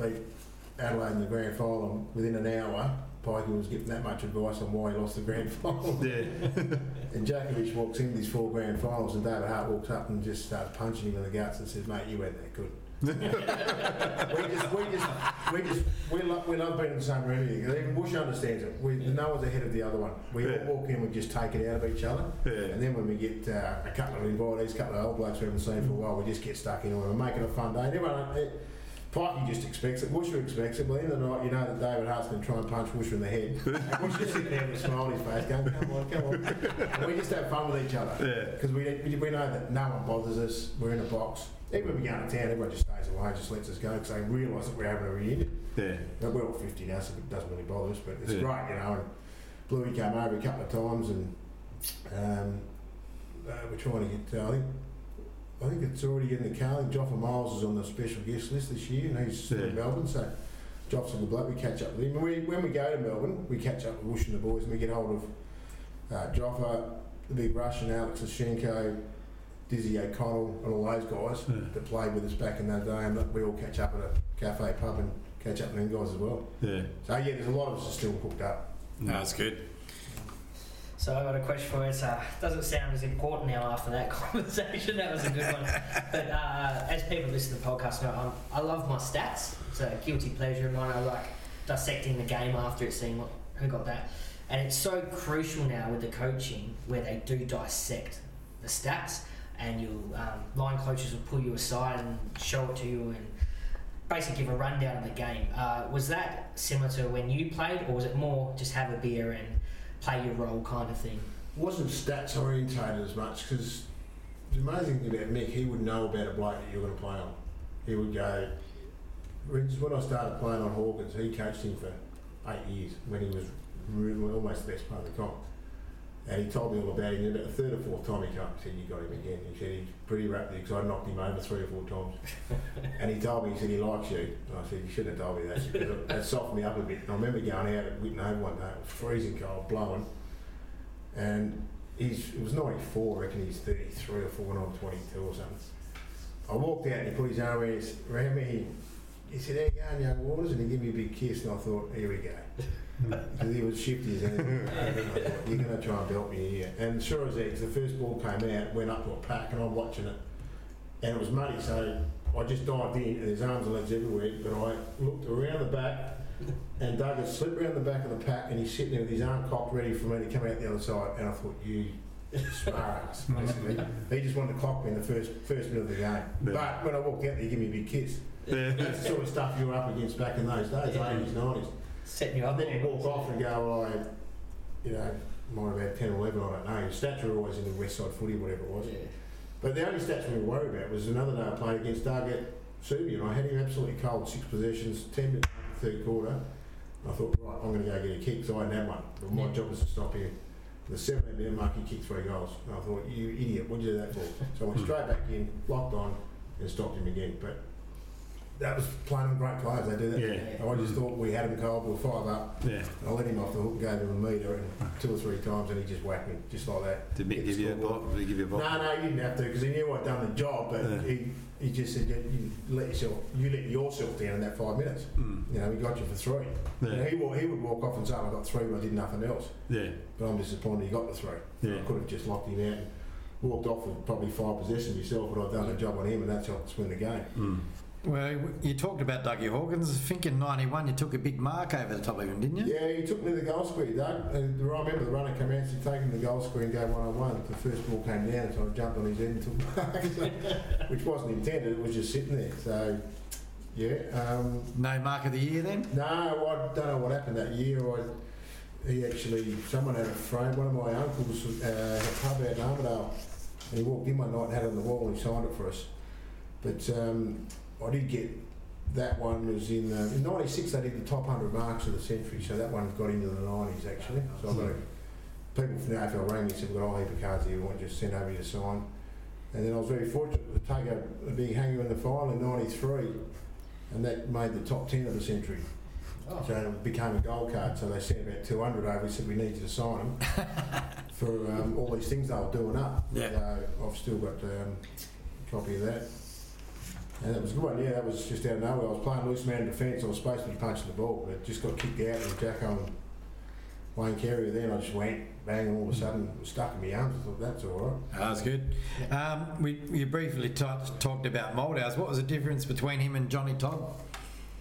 [SPEAKER 3] beat Adelaide in the grand final. Within an hour, Pikey was getting that much advice on why he lost the grand final.
[SPEAKER 5] Yeah.
[SPEAKER 3] and Jakovich walks in these four grand finals, and David Hart walks up and just starts punching him in the guts and says, "Mate, you weren't that good." we just, we just, we just, we love, we love being in the same room. Even Bush understands it. We, no one's ahead of the other one. We
[SPEAKER 5] Yeah.
[SPEAKER 3] all walk in, we just take it out of each other.
[SPEAKER 5] Yeah.
[SPEAKER 3] And then when we get uh, a couple of invitees, a couple of old blokes we haven't seen for a while, we just get stuck in. We're making a fun day. And everyone, it, Pikey just expects it. Wusher expects it. But the end of the night, you know that David Hart's going to try and punch Wusher in the head. and just sitting there with a smile on his face going, come on, come on. And we just have fun with each other. Because we, we, we know that no one bothers us. We're in a box. Even when we go into town, everyone just stays away, just lets us go because they realise that we're having a reunion.
[SPEAKER 5] Yeah.
[SPEAKER 3] Now, we're all 50 now, so it doesn't really bother us, but it's
[SPEAKER 5] Yeah.
[SPEAKER 3] great, you know. And Bluey came over a couple of times, and um, uh, we're trying to get. Uh, I think I think it's already in the car. Joffa Miles is on the special guest list this year, and he's still in Melbourne, so. Joff's a good bloke. We catch up with him. We, when we go to Melbourne, we catch up with Woosh and the boys, and we get hold of uh, Joffa, the big Russian, Alex Ishchenko, Dizzy O'Connell and all those guys
[SPEAKER 5] Yeah.
[SPEAKER 3] that played with us back in that day, and that we all catch up at a cafe pub and catch up with them guys as well.
[SPEAKER 5] Yeah.
[SPEAKER 3] So yeah, there's a lot of us are still hooked up.
[SPEAKER 2] No, that's good.
[SPEAKER 4] So I got a question for you. It uh, doesn't sound as important now after that conversation. That was a good one. but uh, as people listen to the podcast know, I'm, I love my stats. It's a guilty pleasure of mine. I like dissecting the game after it, seeing what, who got that. And it's so crucial now with the coaching where they do dissect the stats, and you um, line coaches will pull you aside and show it to you and basically give a rundown of the game. Uh, was that similar to when you played, or was it more just have a beer and play your role kind of thing?
[SPEAKER 3] wasn't stats orientated as much because the amazing thing about Mick, he would know about a bloke that you're going to play on. He would go. When I started playing on Hawkins, he coached him for eight years when he was really, almost the best part of the comp. And he told me all about him. And about the third or fourth time he came, he said, "You got him again." He said, "He's pretty rapidly because I knocked him over three or four times." and he told me, he said, "He likes you." And I said, "You shouldn't have told me that because that softened me up a bit." And I remember going out at Whitney one day, it was freezing cold, blowing, and he's it was '94. I reckon he's 33 or 4 when I'm 22 or something. I walked out and he put his arm around me. He said, "How you going, young Waters?" And he gave me a big kiss, and I thought, "Here we go." Because he was shifty as anything. I thought, You're going to try and belt me here. And sure as eggs, the first ball came out, went up to a pack, and I'm watching it. And it was muddy, so I just dived in, and there's arms and legs everywhere. But I looked around the back, and Doug had slipped around the back of the pack, and he's sitting there with his arm cocked, ready for me to come out the other side. And I thought, you basically. he just wanted to clock me in the first first minute of the game. But when I walked out, he gave me a big kiss.
[SPEAKER 5] Yeah.
[SPEAKER 3] That's the sort of stuff you were up against back in those days,
[SPEAKER 4] Yeah.
[SPEAKER 3] 80s, 90s.
[SPEAKER 4] Setting you up.
[SPEAKER 3] And then you walk off and go, well, I, you know, might have had 10 or 11, I don't know. Your stats were always in the West Side footy, whatever it was.
[SPEAKER 4] Yeah.
[SPEAKER 3] But the only stats we were worried about was another day I played against at Subi, and I had him absolutely cold, six possessions, 10 minutes the third quarter. I thought, right, I'm going to go get a kick, so I had one. But my
[SPEAKER 4] Yeah.
[SPEAKER 3] job was to stop him. The 17 minute mark, he kicked three goals. And I thought, you idiot, what'd you do that for? So I went hmm. straight back in, locked on, and stopped him again. But that was playing on great players, they do that.
[SPEAKER 5] Yeah.
[SPEAKER 3] I just thought we had him cold, we were five up.
[SPEAKER 5] Yeah.
[SPEAKER 3] I let him off the hook and gave him a metre and two or three times and he just whacked me, just like that.
[SPEAKER 5] Did Mick give you a block? Did he give you a block?
[SPEAKER 3] no, no, you didn't have to because he knew I'd done the job, but
[SPEAKER 5] Yeah.
[SPEAKER 3] he, he just said, you, you let yourself, you let yourself down in that five minutes.
[SPEAKER 5] Mm.
[SPEAKER 3] You know, he got you for three. You know,
[SPEAKER 5] Yeah.
[SPEAKER 3] he, wa- he would walk off and say, I got three, but I did nothing else.
[SPEAKER 5] Yeah.
[SPEAKER 3] But I'm disappointed he got the three.
[SPEAKER 5] Yeah.
[SPEAKER 3] I could have just locked him out and walked off with probably five possessions myself, but I've done the job on him and that's helped us win the game.
[SPEAKER 5] Mm.
[SPEAKER 2] Well, you talked about Dougie Hawkins. I think in 91 you took a big mark over the top of him, didn't you?
[SPEAKER 3] Yeah, he took me to the goal square, Doug. And I remember the runner came out him to the goal square and go one on one. The first ball came down, so I jumped on his head and took mark, so- which wasn't intended. It was just sitting there. So, yeah. Um,
[SPEAKER 2] No mark of the year then?
[SPEAKER 3] no, I don't know what happened that year. I, he actually, someone had a frame. One of my uncles uh, had a pub out in Armadale. And he walked in one night and had it on the wall and he signed it for us. But um, I did get that one was in uh, in '96. They did the top 100 marks of the century, so that one got into the '90s actually. So I've got a, people from the AFL rang me and said, "We've got a whole heap of cards here. We want you to send over your sign." And then I was very fortunate to take a, a big hanger in the final in '93, and that made the top 10 of the century.
[SPEAKER 4] Oh.
[SPEAKER 3] So it became a gold card. So they sent about 200 over. We said we need you to sign them for um, all these things they were doing up.
[SPEAKER 2] Yeah.
[SPEAKER 3] So I've still got um, a copy of that. And that was a good one. Yeah, that was just out of nowhere. I was playing loose man defence. I was supposed to be punching the ball, but it just got kicked out. And Jacko and Wayne Carey there, and I just went bang, and all of a sudden it was stuck in my arms. I thought that's all right.
[SPEAKER 2] Oh, that's good. Um, we, you briefly t- talked about Malthouse. What was the difference between him and Johnny Todd?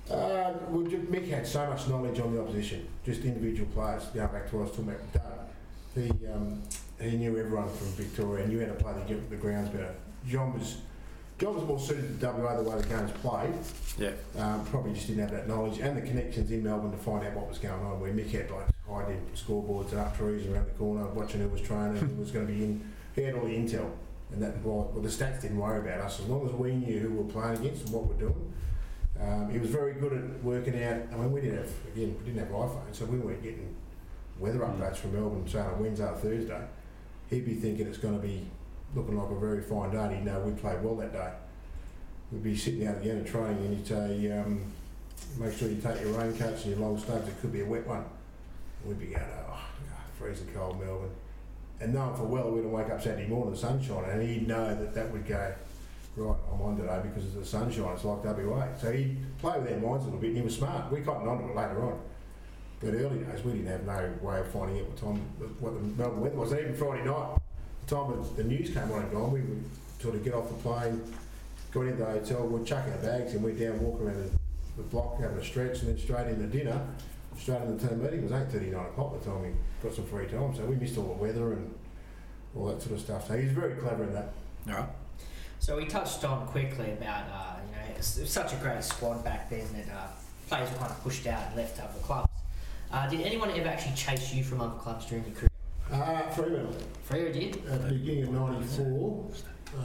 [SPEAKER 3] Uh, well, Mick had so much knowledge on the opposition, just individual players. Going back to what I was talking about Doug, he um, he knew everyone from Victoria and knew how to play the, the grounds better. John was John was more suited to WA the way the game's played.
[SPEAKER 2] Yeah.
[SPEAKER 3] Um, probably just didn't have that knowledge and the connections in Melbourne to find out what was going on. Where Mick had like hiding scoreboards and up trees around the corner, watching who was training, who was going to be in. He had all the intel, and that well, well, the stats didn't worry about us as long as we knew who we were playing against and what we're doing. Um, he was very good at working out. I mean, we didn't have again, we didn't have iPhones, so we weren't getting weather
[SPEAKER 5] Mm.
[SPEAKER 3] updates from Melbourne saying on Wednesday or Thursday. He'd be thinking it's going to be looking like a very fine day. and He'd know we played well that day. We'd be sitting out again and training, and he'd say, um, "Make sure you take your raincoats and your long studs. It could be a wet one." We'd be going, "Oh, freezing cold, Melbourne." and knowing for well we'd wake up Saturday morning, the sun shining, and he'd know that that would go, right, I'm on today because of the sunshine, it's like WA. So he'd play with our minds a little bit, and he was smart. We cottoned on to it later on. But early days, we didn't have no way of finding out what time, what the Melbourne weather was. And even Friday night, the time of the news came on and gone, we would sort of get off the plane, got into the hotel, we'd chuck our bags and we'd down, walk around the, the block, having a stretch, and then straight into dinner, straight into the team meeting. It was 8.30, 9 o'clock the time we got some free time. So we missed all the weather and all that sort of stuff. So he was very clever in that.
[SPEAKER 2] All right.
[SPEAKER 4] So we touched on quickly about uh, you know it was, it was such a great squad back then that uh, players were kind of pushed out and left other clubs. Uh, did anyone ever actually chase you from other clubs during your career?
[SPEAKER 3] Uh, Fremantle.
[SPEAKER 4] Freo did.
[SPEAKER 3] At the beginning of '94, uh,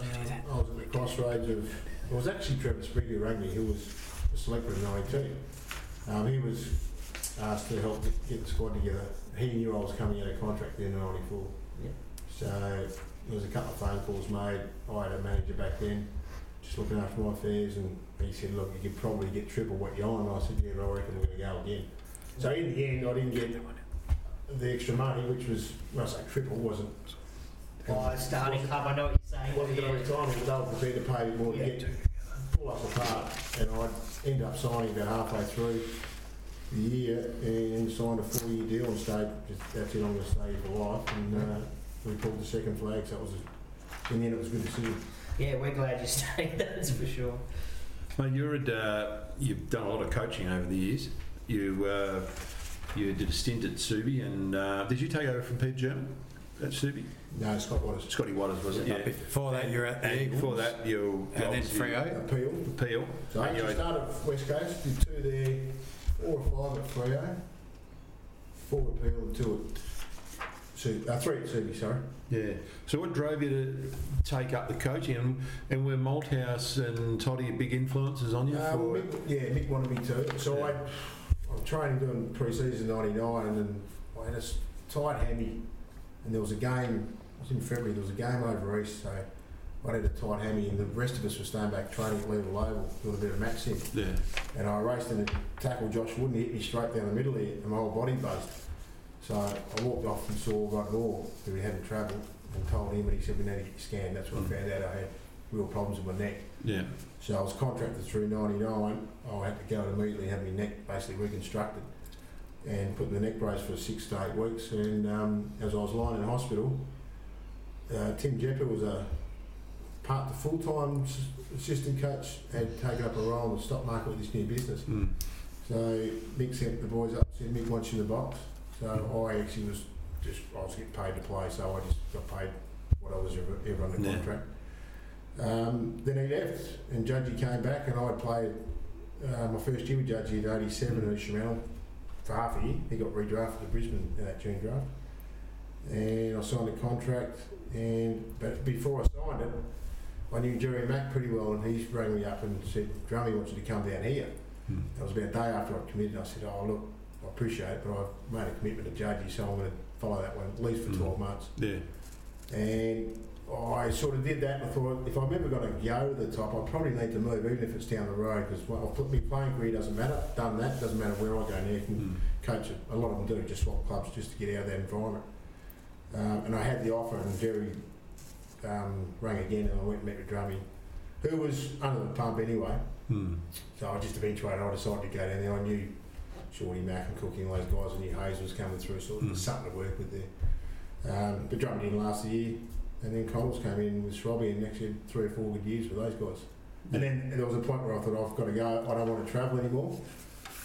[SPEAKER 3] I was at the crossroads of. It was actually Trevor rang me, who was the selector in '92. Um, he was asked to help get, the squad together. He knew I was coming out of contract in '94.
[SPEAKER 4] Yep.
[SPEAKER 3] So there was a couple of phone calls made. I had a manager back then, just looking after my affairs, and he said, "Look, you could probably get triple what you're on." And I said, "Yeah, but I reckon we're going to go again." So in the end, I didn't get the extra money, which was, when I say triple, wasn't
[SPEAKER 4] Oh, starting club. I know what you're saying.
[SPEAKER 3] wasn't going to
[SPEAKER 4] Yeah.
[SPEAKER 3] retirement, but they were prepared to pay me more to
[SPEAKER 4] Yeah.
[SPEAKER 3] get pull us apart. And I'd end up signing about halfway through the year and signed a four-year deal and stayed. Just, that's it. I'm going to stay for life. And uh, we pulled the second flag, so it was a, in the end it was a good decision.
[SPEAKER 4] Yeah, we're glad you stayed. That's for sure.
[SPEAKER 5] Mate, you're at, uh, you've done a lot of coaching over the years. You uh, you did a stint at Subi, and uh, did you take over from Pete German at Subi?
[SPEAKER 3] No, Scott Watters
[SPEAKER 5] Scotty Watters was it? Yeah.
[SPEAKER 2] Before that, you're at the
[SPEAKER 5] And
[SPEAKER 2] Eagles.
[SPEAKER 5] before that, you
[SPEAKER 2] and then
[SPEAKER 5] obviously-
[SPEAKER 2] Freo.
[SPEAKER 3] appeal.
[SPEAKER 5] Peel.
[SPEAKER 3] So I
[SPEAKER 5] And you
[SPEAKER 3] actually started at West Coast, did two there, four or five at Freo, four at Peel and two at Su- uh, three at Subi, sorry.
[SPEAKER 5] Yeah. So what drove you to take up the coaching? And, and were Malthouse and Toddy big influences on you?
[SPEAKER 3] Uh,
[SPEAKER 5] for,
[SPEAKER 3] Mick, yeah, Mick wanted me to. So
[SPEAKER 5] Yeah.
[SPEAKER 3] I, I was training doing pre-season '99, and then I had a tight hammy, and there was a game. It was in February. There was a game over east, so I had a tight hammy, and the rest of us were staying back training at level oval, doing a bit of maxing.
[SPEAKER 5] yeah.
[SPEAKER 3] And I raced in and tackled Josh Wood, and he hit me straight down the middle here, and my whole body buzzed. So I walked off and saw Rod Law, who hadn't travelled, and told him, and he said, we need to scanned. That's when
[SPEAKER 5] Mm.
[SPEAKER 3] I found out I had real problems with my neck.
[SPEAKER 5] Yeah.
[SPEAKER 3] So I was contracted through 99. I had to go and immediately have my neck basically reconstructed and put in the neck brace for six to eight weeks. And um, as I was lying in hospital, uh, Tim Jepper was a part the full-time assistant coach had taken up a role in the stock market with this new business.
[SPEAKER 5] Mm.
[SPEAKER 3] So Mick sent the boys up, said Mick wants you in the box. So I actually was just I was getting paid to play, so I just got paid what I was ever, ever under
[SPEAKER 5] Yeah.
[SPEAKER 3] contract. Um, then he left, and Judgy came back, and I played uh, my first year with Judgy at 87 at Shamel for half a year. He got redrafted to Brisbane in that June draft, and I signed a contract. And but before I signed it, I knew Jerry Mack pretty well, and he rang me up and said, "Drummy wants you to come down here."
[SPEAKER 5] Mm.
[SPEAKER 3] It was about a day after I committed. I said, "Oh look, I appreciate it, but I've made a commitment to Judgy, so I'm going to follow that one at least for
[SPEAKER 5] Mm.
[SPEAKER 3] 12 months."
[SPEAKER 5] Yeah.
[SPEAKER 3] And I sort of did that and I thought if I'm ever going to go to the top, I probably need to move, even if it's down the road, because well, I've put my playing career doesn't matter. Done that, doesn't matter where I go now. Can
[SPEAKER 5] Mm.
[SPEAKER 3] coach it. A lot of them do just swap clubs just to get out of that environment. Um, and I had the offer, and Jerry um, rang again, and I went and met with Drummy, who was under the pump anyway.
[SPEAKER 5] Mm.
[SPEAKER 3] So I just eventuated, I decided to go down there. I knew Shorty Mack and all those guys, I knew Hayes was coming through, so it was
[SPEAKER 5] Mm.
[SPEAKER 3] something to work with there. Um, but Drummond didn't last a year, and then Connells came in with Robbie, and actually had three or four good years with those guys. And then there was a point where I thought, I've got to go, I don't want to travel anymore.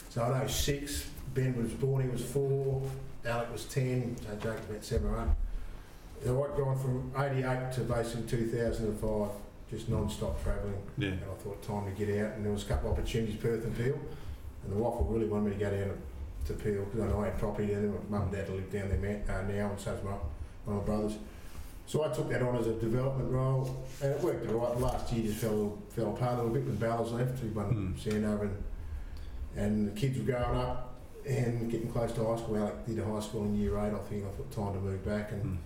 [SPEAKER 3] So I know six, Ben was born, he was four, Alec was 10, so Jake about seven or eight. So I'd gone from 88 to basically 2005, just non-stop travelling.
[SPEAKER 5] Yeah.
[SPEAKER 3] And I thought time to get out, and there was a couple of opportunities, Perth and Peel, and the WAFL really wanted me to go down to Peel because I know I had property there. My mum and dad live down there uh, now, and so does my one of my brothers. So I took that on as a development role, and it worked all right. The last year just fell fell apart a little bit when Ballas left. He won
[SPEAKER 5] Mm.
[SPEAKER 3] Sandover, and, and the kids were growing up and getting close to high school. Alec did a high school in year eight, I think. I thought time to move back, and
[SPEAKER 5] Mm.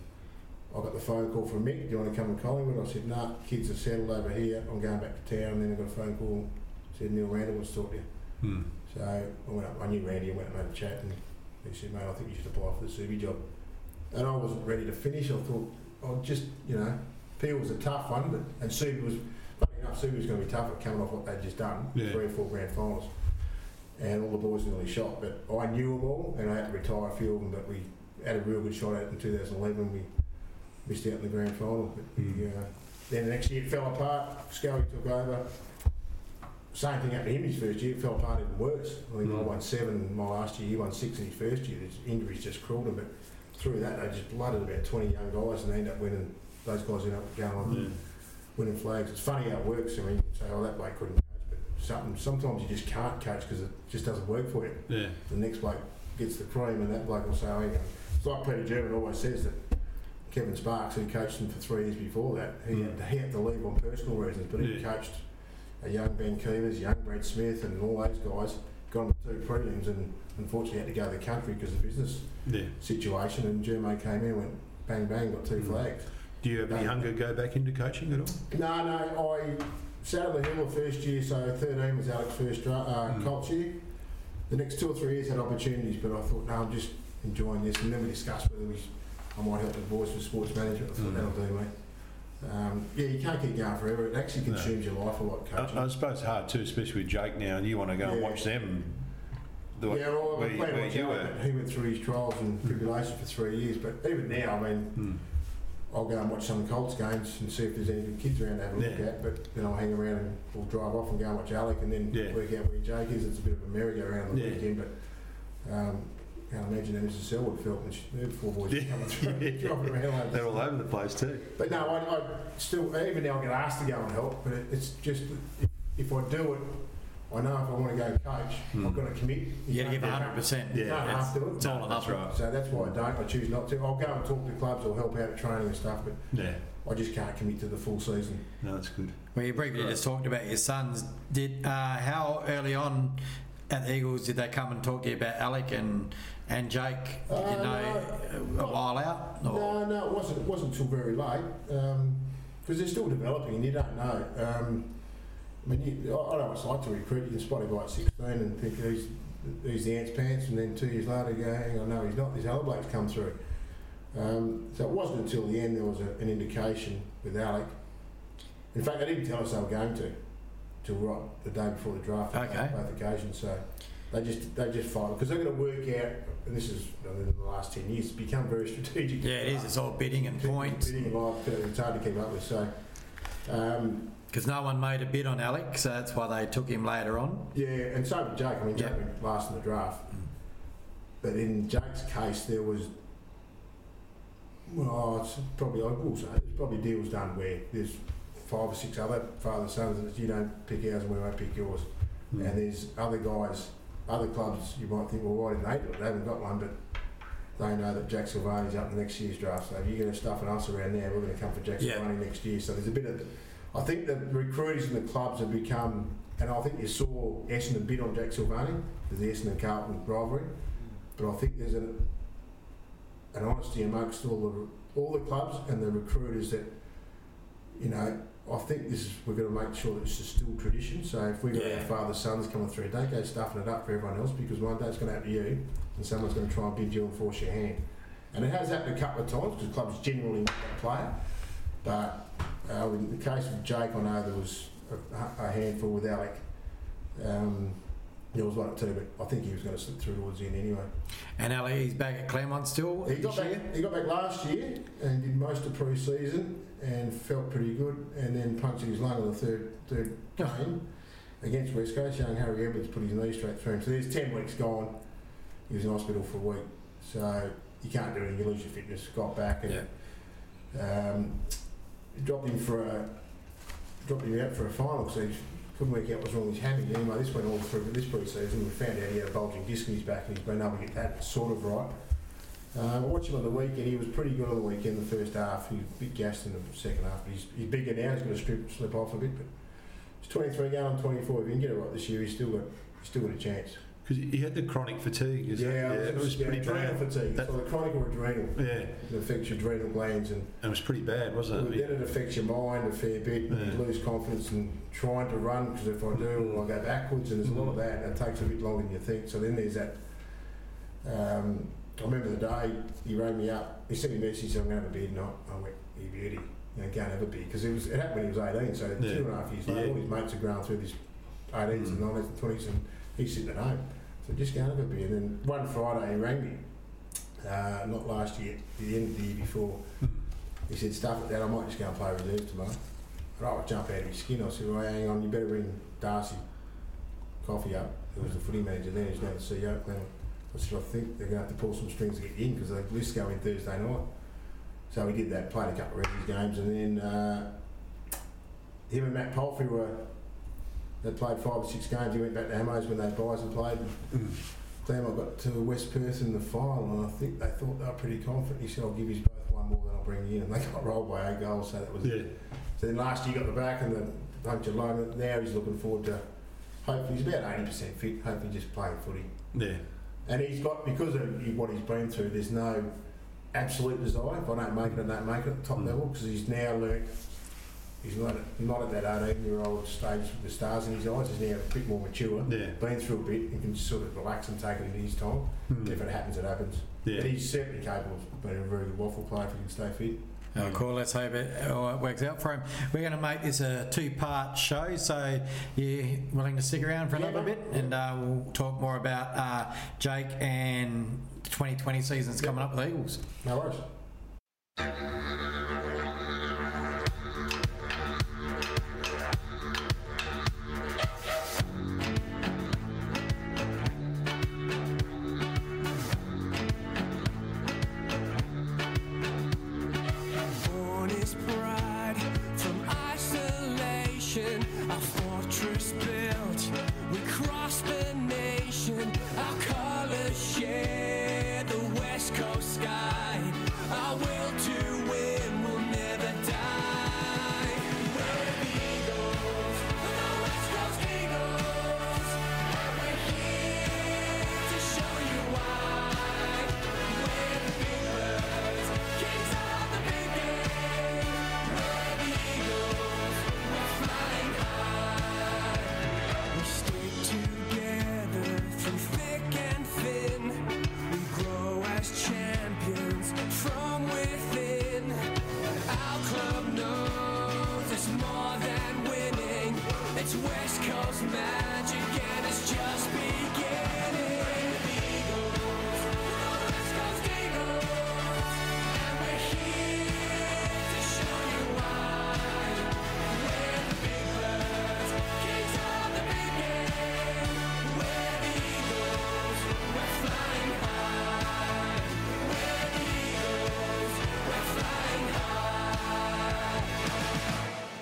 [SPEAKER 3] I got the phone call from Mick, do you want to come to Collingwood? I said, No, nah, kids are settled over here, I'm going back to town. And then I got a phone call, said Neil Randall wants to talk to you.
[SPEAKER 5] Mm.
[SPEAKER 3] So I went up, I knew Randy, I went and had a chat and he said, mate, I think you should apply for the Subi job. and I wasn't ready to finish. I thought I'd just you know, Peel was a tough one, but and Subi was funny enough. Subi was going to be tough at coming off what they'd just done,
[SPEAKER 5] Yeah.
[SPEAKER 3] three or four grand finals, and all the boys nearly shot. But I knew them all, and I had to retire a few of them. But we had a real good shot at it in 2011. We missed out in the grand final. But we, uh, then the next year it fell apart. Scully took over. Same thing happened to him his first year. It fell apart even worse. I think I
[SPEAKER 5] Mm.
[SPEAKER 3] won seven my last year. He won six in his first year. His injuries just crawled him. But through that, they just blooded about 20 young guys and they end up winning. Those guys ended up going on
[SPEAKER 5] Yeah.
[SPEAKER 3] winning flags. It's funny how it works. I mean, you say, oh, that bloke couldn't coach, but something, sometimes you just can't coach because it just doesn't work for you.
[SPEAKER 5] Yeah.
[SPEAKER 3] The next bloke gets the cream, and that bloke will say, oh, you know, it's like Peter German always says that Kevin Sparks, who coached him for three years before that, he,
[SPEAKER 5] Mm.
[SPEAKER 3] had, to, he had to leave on personal reasons, but he coached a young Ben Keevers, young Brad Smith, and all those guys. Got them to two prelims, and unfortunately had to go to the country because of the business
[SPEAKER 5] Yeah.
[SPEAKER 3] situation. And Germo came in, went bang bang, got two
[SPEAKER 5] Mm.
[SPEAKER 3] flags.
[SPEAKER 5] Do you have any hunger to go back into coaching at all?
[SPEAKER 3] No, no, I sat on the hill the first year, so 13 was Alex's first uh,
[SPEAKER 5] Mm.
[SPEAKER 3] Colts year. The next two or three years had opportunities, but I thought, no, I'm just enjoying this. And then we discussed whether we, I might help the boys with sports management. I thought,
[SPEAKER 5] Mm.
[SPEAKER 3] that'll do, mate. Um, yeah, you can't keep going forever. It actually
[SPEAKER 5] No.
[SPEAKER 3] consumes your life a lot, coaching.
[SPEAKER 5] I, I suppose it's hard too, especially with Jake now, and you want to go and watch them. The,
[SPEAKER 3] yeah, well,
[SPEAKER 5] where
[SPEAKER 3] I
[SPEAKER 5] you-
[SPEAKER 3] played
[SPEAKER 5] where
[SPEAKER 3] with
[SPEAKER 5] you were.
[SPEAKER 3] he went through his trials and tribulations for three years. But even now, I mean,
[SPEAKER 5] Hmm.
[SPEAKER 3] I'll go and watch some Colts games and see if there's any good kids around to have a look
[SPEAKER 5] Yeah.
[SPEAKER 3] at. But then I'll hang around and we'll drive off and go and watch Alec and then
[SPEAKER 5] Yeah.
[SPEAKER 3] work out where Jake is. It's a bit of a merry-go-round on the
[SPEAKER 5] Yeah.
[SPEAKER 3] weekend, but um, I can't imagine how Mrs. Selwood felt when she, her four boys
[SPEAKER 5] Yeah.
[SPEAKER 3] coming through, driving around.
[SPEAKER 5] They're all over the place too.
[SPEAKER 3] But no, I, I still, even now I get asked to go and help, but it, it's just, if, if I do it, I know if I want to go coach,
[SPEAKER 5] Hmm.
[SPEAKER 3] I've got to commit.
[SPEAKER 2] You got to give
[SPEAKER 3] can't-
[SPEAKER 2] 100%.
[SPEAKER 3] You
[SPEAKER 5] Yeah,
[SPEAKER 3] can't
[SPEAKER 2] it's,
[SPEAKER 3] half do it.
[SPEAKER 2] it's all or
[SPEAKER 5] That's
[SPEAKER 2] nothing.
[SPEAKER 5] right.
[SPEAKER 3] So that's why I don't. I choose not to. I'll go and talk to clubs or help out at training and stuff, but
[SPEAKER 5] Yeah.
[SPEAKER 3] I just can't commit to the full season.
[SPEAKER 5] No, that's good.
[SPEAKER 2] Well, you briefly just talked about your sons. Did uh, how early on at the Eagles did they come and talk to you about Alec and and Jake? Did you
[SPEAKER 3] Uh,
[SPEAKER 2] know a while out? Or?
[SPEAKER 3] No, no, it wasn't. It wasn't until very late because they're still developing, and you don't know. Um, I mean, you, I, I know what it's like to recruit. You can spot a guy at 16 and think he's he's the ants pants, and then two years later, you go, hang on, no, he's not. This other bloke's come through. Um, so it wasn't until the end there was a, an indication with Alec. In fact, they didn't tell us they were going to till right the day before the draft.
[SPEAKER 2] Okay.
[SPEAKER 3] Both occasions, so they just they just filed because they're going to work out. And this is I mean, in the last ten years, it's become very strategic.
[SPEAKER 2] Yeah, it is. It's all bidding and points.
[SPEAKER 3] Bidding and live, it's hard to keep up with. So, um,
[SPEAKER 2] Because no one made a bid on Alec, so that's why they took him later on.
[SPEAKER 3] yeah, and so did Jake. I mean, Jake
[SPEAKER 2] Yeah.
[SPEAKER 3] went last in the draft. But in Jake's case, there was, well, it's probably, I will say, there's probably deals done where there's five or six other father sons and you don't pick ours and we won't pick yours.
[SPEAKER 5] Hmm.
[SPEAKER 3] And there's other guys, other clubs, you might think, well, why didn't they do it? They haven't got one, but they know that Jack Silvagni's up in next year's draft. So if you're going to stuff an us around there, we're going to come for Jack
[SPEAKER 2] Yeah.
[SPEAKER 3] Silvagni next year. So there's a bit of, I think the recruiters and the clubs have become, and I think you saw Essendon bid on Jack Silvagni, there's the Essendon Carlton rivalry, but I think there's an, an honesty amongst all the all the clubs and the recruiters that, you know, I think this is we're going to make sure that this is still tradition. So if we've got
[SPEAKER 2] Yeah.
[SPEAKER 3] our father's sons coming through, don't go stuffing it up for everyone else because one day it's going to happen to you, and someone's going to try and bid you and force your hand. And it has happened a couple of times because clubs generally want that player. But uh, in the case of Jake, I know there was a, a handful with Alec. Um, there was one two, but I think he was going to slip through towards the end anyway.
[SPEAKER 2] And Alec, he's back at Claremont still
[SPEAKER 3] He got
[SPEAKER 2] year.
[SPEAKER 3] back. He got back last year and did most of pre-season and felt pretty good. And then punctured his lung in the third third game against West Coast. Young Harry Edwards put his knee straight through him. So there's ten weeks gone. He was in hospital for a week, so you can't do anything. You lose your fitness. Got back and
[SPEAKER 2] Yeah.
[SPEAKER 3] um, dropped him for a dropped him out for a final he couldn't work out what was wrong with his hammy. Anyway, this went all through this pre-season. We found out he had a bulging disc in his back and he's been able to get that sort of right. Uh, watched him on the weekend. He was pretty good on the weekend. The first half, he was a bit gassed in the second half. But he's, he's bigger now. He's going to strip slip off a bit, but he's 23 going on 24. If he can get it right this year, he's still got he's still got a chance.
[SPEAKER 5] Because he had the chronic fatigue. Is
[SPEAKER 3] yeah,
[SPEAKER 5] it? was
[SPEAKER 3] yeah,
[SPEAKER 5] pretty
[SPEAKER 3] adrenal
[SPEAKER 5] bad.
[SPEAKER 3] fatigue. It's either chronic or adrenal.
[SPEAKER 5] Yeah,
[SPEAKER 3] It affects your adrenal glands and
[SPEAKER 5] it was pretty bad, wasn't it?
[SPEAKER 3] then it affects your mind a fair bit.
[SPEAKER 5] Yeah.
[SPEAKER 3] You lose confidence in trying to run because if I do, I go backwards, and there's a lot of that, and it takes a bit longer than you think. So then there's that um, I remember the day he rang me up. He sent me a message. I'm going to have a beer tonight. I went, "You beauty, you know, go and have a beer." Because it was it happened when he was 18. So
[SPEAKER 5] Yeah.
[SPEAKER 3] two and a half years later,
[SPEAKER 5] Yeah.
[SPEAKER 3] all his mates are growing through this 18s and
[SPEAKER 5] Mm.
[SPEAKER 3] 19s and 20s, and he's sitting at home. So just go and a beer. And then one Friday he rang me. Uh, not last year, the end of the year before. He said, stuff like that, I might just go and play reserves tomorrow. I would jump out of his skin. I said, well, hang on, you better bring Darcy Coffee up, who was the footy manager then, he's now the CEO Claremont. I said, I think they're going to have to pull some strings to get in because the list go in Thursday night. So we did that, played a couple of Reddies games, and then uh, him and Matt Palfrey were, they played five or six games. He went back to Hamos when they buys and played. Claremont got to West Perth in the final, and I think they thought they were pretty confident. He said, I'll give you both one more, then I'll bring you in. And they got rolled by eight goals, so that was
[SPEAKER 5] Yeah.
[SPEAKER 3] so then last year he got the back and the bunch of loan. Now he's looking forward to hopefully he's about 80% fit, hopefully just playing footy.
[SPEAKER 5] Yeah.
[SPEAKER 3] And he's got, because of what he's been through, there's no absolute desire. If I don't make it, I don't make it at the top
[SPEAKER 5] Mm.
[SPEAKER 3] level because he's now learnt, he's not at, not at that 18 year old stage with the stars in his eyes. He's now a bit more mature,
[SPEAKER 5] Yeah.
[SPEAKER 3] been through a bit, and can sort of relax and take it in his time. If it happens, it happens.
[SPEAKER 5] Yeah.
[SPEAKER 3] But he's certainly capable of being a very good WAFL player if he can stay fit.
[SPEAKER 2] Oh, cool. Let's hope it all works out for him. We're going to make this a two-part show, so you're willing to stick around for another
[SPEAKER 3] no.
[SPEAKER 2] bit, and uh, we'll talk more about uh, Jake and the 2020 season's coming up with Eagles.
[SPEAKER 3] No worries.